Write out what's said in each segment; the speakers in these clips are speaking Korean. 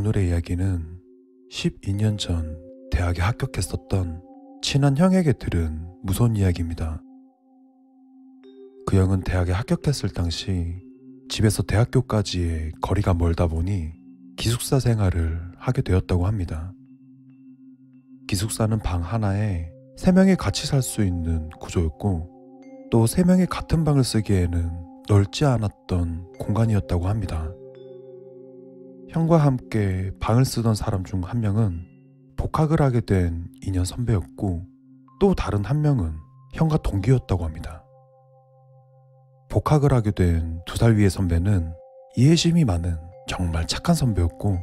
오늘의 이야기는 12년 전 대학에 합격했었던 친한 형에게 들은 무서운 이야기입니다. 그 형은 대학에 합격했을 당시 집에서 대학교까지의 거리가 멀다 보니 기숙사 생활을 하게 되었다고 합니다. 기숙사는 방 하나에 세 명이 같이 살 수 있는 구조였고 또세 명이 같은 방을 쓰기에는 넓지 않았던 공간이었다고 합니다. 형과 함께 방을 쓰던 사람 중 한 명은 복학을 하게 된 2년 선배였고 또 다른 한 명은 형과 동기였다고 합니다. 복학을 하게 된 두 살 위의 선배는 이해심이 많은 정말 착한 선배였고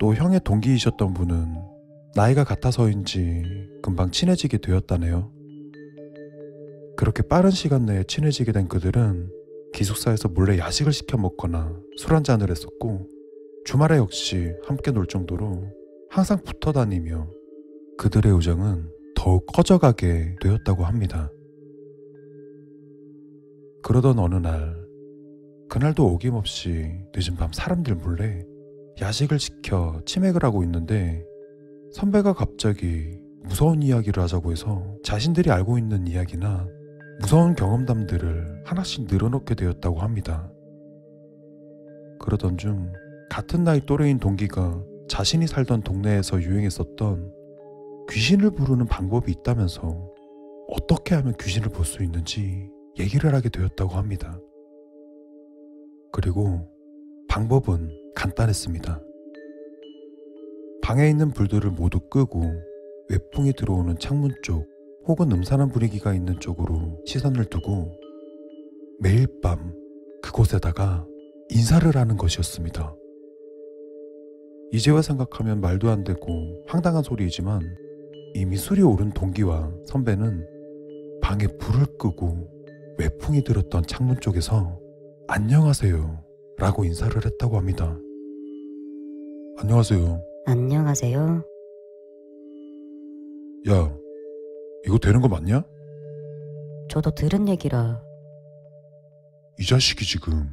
또 형의 동기이셨던 분은 나이가 같아서인지 금방 친해지게 되었다네요. 그렇게 빠른 시간 내에 친해지게 된 그들은 기숙사에서 몰래 야식을 시켜 먹거나 술 한잔을 했었고 주말에 역시 함께 놀 정도로 항상 붙어 다니며 그들의 우정은 더욱 커져가게 되었다고 합니다. 그러던 어느 날, 그날도 어김없이 늦은 밤 사람들 몰래 야식을 시켜 치맥을 하고 있는데 선배가 갑자기 무서운 이야기를 하자고 해서 자신들이 알고 있는 이야기나 무서운 경험담들을 하나씩 늘어놓게 되었다고 합니다. 그러던 중 같은 나이 또래인 동기가 자신이 살던 동네에서 유행했었던 귀신을 부르는 방법이 있다면서 어떻게 하면 귀신을 볼 수 있는지 얘기를 하게 되었다고 합니다. 그리고 방법은 간단했습니다. 방에 있는 불들을 모두 끄고 외풍이 들어오는 창문 쪽 혹은 음산한 분위기가 있는 쪽으로 시선을 두고 매일 밤 그곳에다가 인사를 하는 것이었습니다. 이제와 생각하면 말도 안 되고 황당한 소리이지만 이미 술이 오른 동기와 선배는 방에 불을 끄고 외풍이 들었던 창문 쪽에서 안녕하세요 라고 인사를 했다고 합니다. 안녕하세요. 안녕하세요. 야, 이거 되는 거 맞냐? 저도 들은 얘기라 이 자식이 지금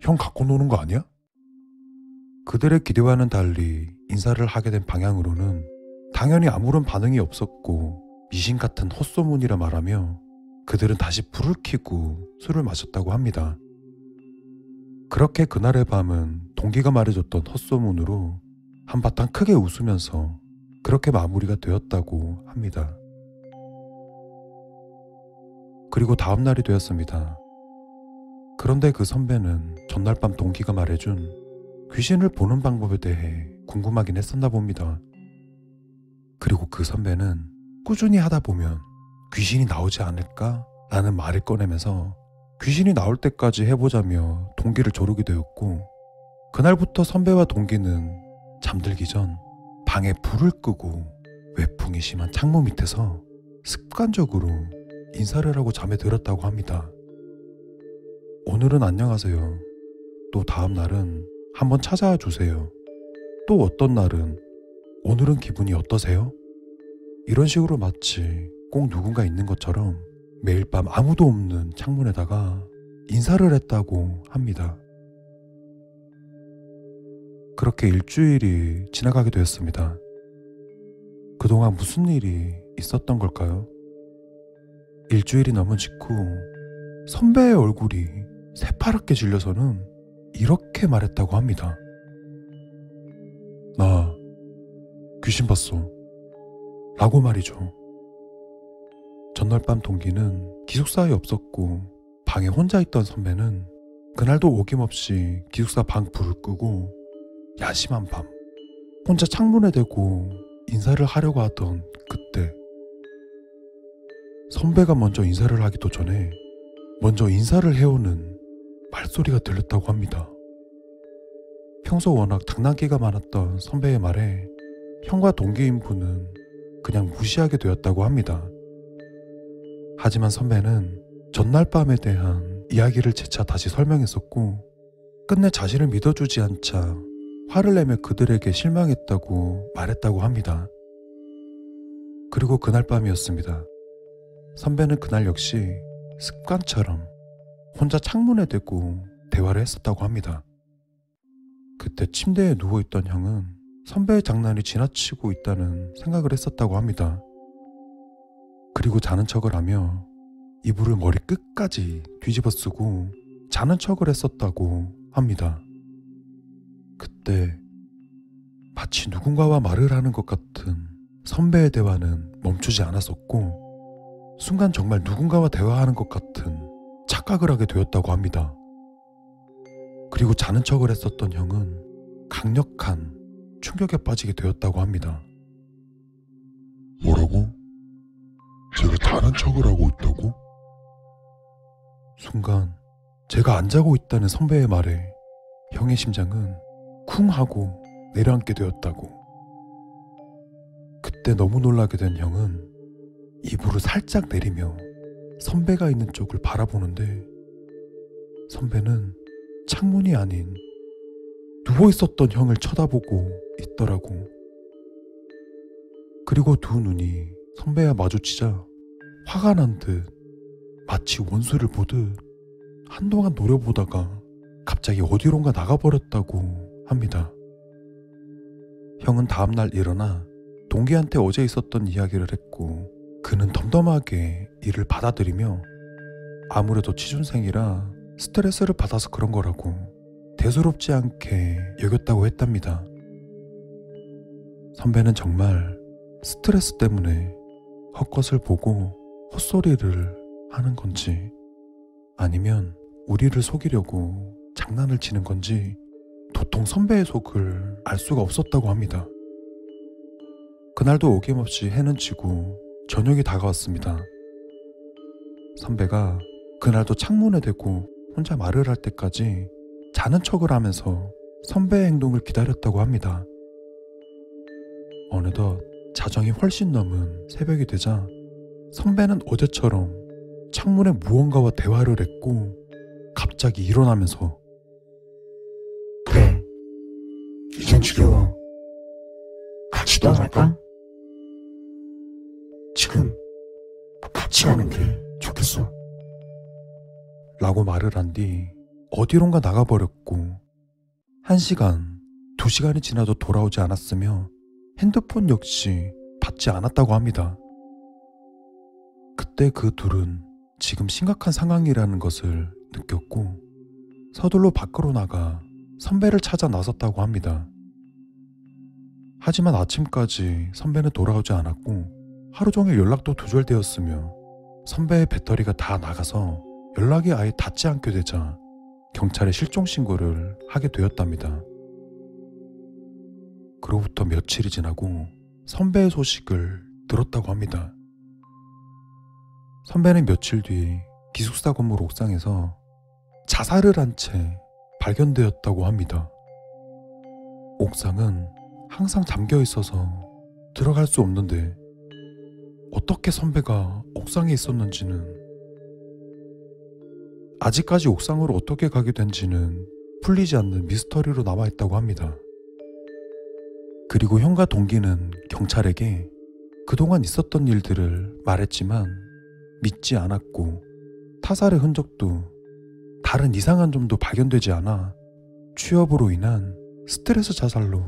형 갖고 노는 거 아니야? 그들의 기대와는 달리 인사를 하게 된 방향으로는 당연히 아무런 반응이 없었고 미신 같은 헛소문이라 말하며 그들은 다시 불을 켜고 술을 마셨다고 합니다. 그렇게 그날의 밤은 동기가 말해줬던 헛소문으로 한바탕 크게 웃으면서 그렇게 마무리가 되었다고 합니다. 그리고 다음 날이 되었습니다. 그런데 그 선배는 전날 밤 동기가 말해준 귀신을 보는 방법에 대해 궁금하긴 했었나 봅니다. 그리고 그 선배는 꾸준히 하다 보면 귀신이 나오지 않을까? 라는 말을 꺼내면서 귀신이 나올 때까지 해보자며 동기를 조르게 되었고, 그날부터 선배와 동기는 잠들기 전 방에 불을 끄고 외풍이 심한 창문 밑에서 습관적으로 인사를 하고 잠에 들었다고 합니다. 오늘은 안녕하세요. 또 다음 날은 한번 찾아와 주세요. 또 어떤 날은 오늘은 기분이 어떠세요? 이런 식으로 마치 꼭 누군가 있는 것처럼 매일 밤 아무도 없는 창문에다가 인사를 했다고 합니다. 그렇게 일주일이 지나가게 되었습니다. 그동안 무슨 일이 있었던 걸까요? 일주일이 넘은 직후 선배의 얼굴이 새파랗게 질려서는 이렇게 말했다고 합니다. 나 귀신 봤어. 라고 말이죠. 전날 밤 동기는 기숙사에 없었고 방에 혼자 있던 선배는 그날도 어김없이 기숙사 방 불을 끄고 야심한 밤 혼자 창문에 대고 인사를 하려고 하던 그때 선배가 먼저 인사를 하기도 전에 먼저 인사를 해오는 말소리가 들렸다고 합니다. 평소 워낙 장난기가 많았던 선배의 말에 형과 동기인 분은 그냥 무시하게 되었다고 합니다. 하지만 선배는 전날 밤에 대한 이야기를 재차 다시 설명했었고, 끝내 자신을 믿어주지 않자 화를 내며 그들에게 실망했다고 말했다고 합니다. 그리고 그날 밤이었습니다. 선배는 그날 역시 습관처럼 혼자 창문에 대고 대화를 했었다고 합니다. 그때 침대에 누워있던 형은 선배의 장난이 지나치고 있다는 생각을 했었다고 합니다. 그리고 자는 척을 하며 이불을 머리 끝까지 뒤집어 쓰고 자는 척을 했었다고 합니다. 그때 마치 누군가와 말을 하는 것 같은 선배의 대화는 멈추지 않았었고 순간 정말 누군가와 대화하는 것 같은 착각을 하게 되었다고 합니다. 그리고 자는 척을 했었던 형은 강력한 충격에 빠지게 되었다고 합니다. 뭐라고? 제가 다른 척을 하고 있다고? 순간 제가 안 자고 있다는 선배의 말에 형의 심장은 쿵 하고 내려앉게 되었다고. 그때 너무 놀라게 된 형은 이불을 살짝 내리며 선배가 있는 쪽을 바라보는데 선배는 창문이 아닌 누워 있었던 형을 쳐다보고 있더라고. 그리고 두 눈이 선배와 마주치자 화가 난 듯 마치 원수를 보듯 한동안 노려보다가 갑자기 어디론가 나가버렸다고 합니다. 형은 다음날 일어나 동기한테 어제 있었던 이야기를 했고 그는 덤덤하게 이를 받아들이며 아무래도 취준생이라 스트레스를 받아서 그런 거라고 대수롭지 않게 여겼다고 했답니다. 선배는 정말 스트레스 때문에 헛것을 보고 헛소리를 하는 건지 아니면 우리를 속이려고 장난을 치는 건지 도통 선배의 속을 알 수가 없었다고 합니다. 그날도 어김없이 해는 지고 저녁이 다가왔습니다. 선배가 그날도 창문에 대고 혼자 말을 할 때까지 자는 척을 하면서 선배의 행동을 기다렸다고 합니다. 어느덧 자정이 훨씬 넘은 새벽이 되자 선배는 어제처럼 창문에 무언가와 대화를 했고 갑자기 일어나면서 그래. 이젠 지겨워. 같이 떠날까? 지금 같이 가는 게 좋겠어. 라고 말을 한 뒤 어디론가 나가버렸고 한 시간, 두 시간이 지나도 돌아오지 않았으며 핸드폰 역시 받지 않았다고 합니다. 그때 그 둘은 지금 심각한 상황이라는 것을 느꼈고 서둘러 밖으로 나가 선배를 찾아 나섰다고 합니다. 하지만 아침까지 선배는 돌아오지 않았고 하루 종일 연락도 두절되었으며 선배의 배터리가 다 나가서 연락이 아예 닿지 않게 되자 경찰에 실종 신고를 하게 되었답니다. 그로부터 며칠이 지나고 선배의 소식을 들었다고 합니다. 선배는 며칠 뒤 기숙사 건물 옥상에서 자살을 한 채 발견되었다고 합니다. 옥상은 항상 잠겨 있어서 들어갈 수 없는데 어떻게 선배가 옥상에 있었는지는 아직까지 옥상으로 어떻게 가게 된지는 풀리지 않는 미스터리로 남아있다고 합니다. 그리고 형과 동기는 경찰에게 그동안 있었던 일들을 말했지만 믿지 않았고 타살의 흔적도 다른 이상한 점도 발견되지 않아 취업으로 인한 스트레스 자살로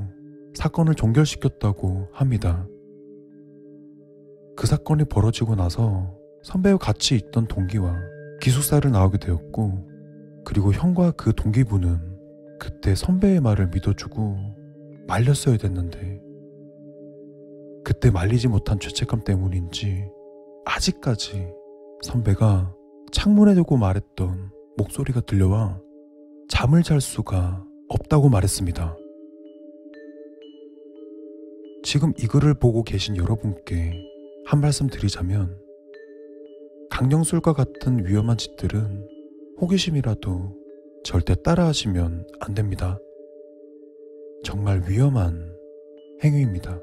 사건을 종결시켰다고 합니다. 그 사건이 벌어지고 나서 선배와 같이 있던 동기와 기숙사를 나오게 되었고 그리고 형과 그 동기분은 그때 선배의 말을 믿어주고 말렸어야 됐는데 그때 말리지 못한 죄책감 때문인지 아직까지 선배가 창문에 대고 말했던 목소리가 들려와 잠을 잘 수가 없다고 말했습니다. 지금 이 글을 보고 계신 여러분께 한 말씀 드리자면 강령술과 같은 위험한 짓들은 호기심이라도 절대 따라하시면 안 됩니다. 정말 위험한 행위입니다.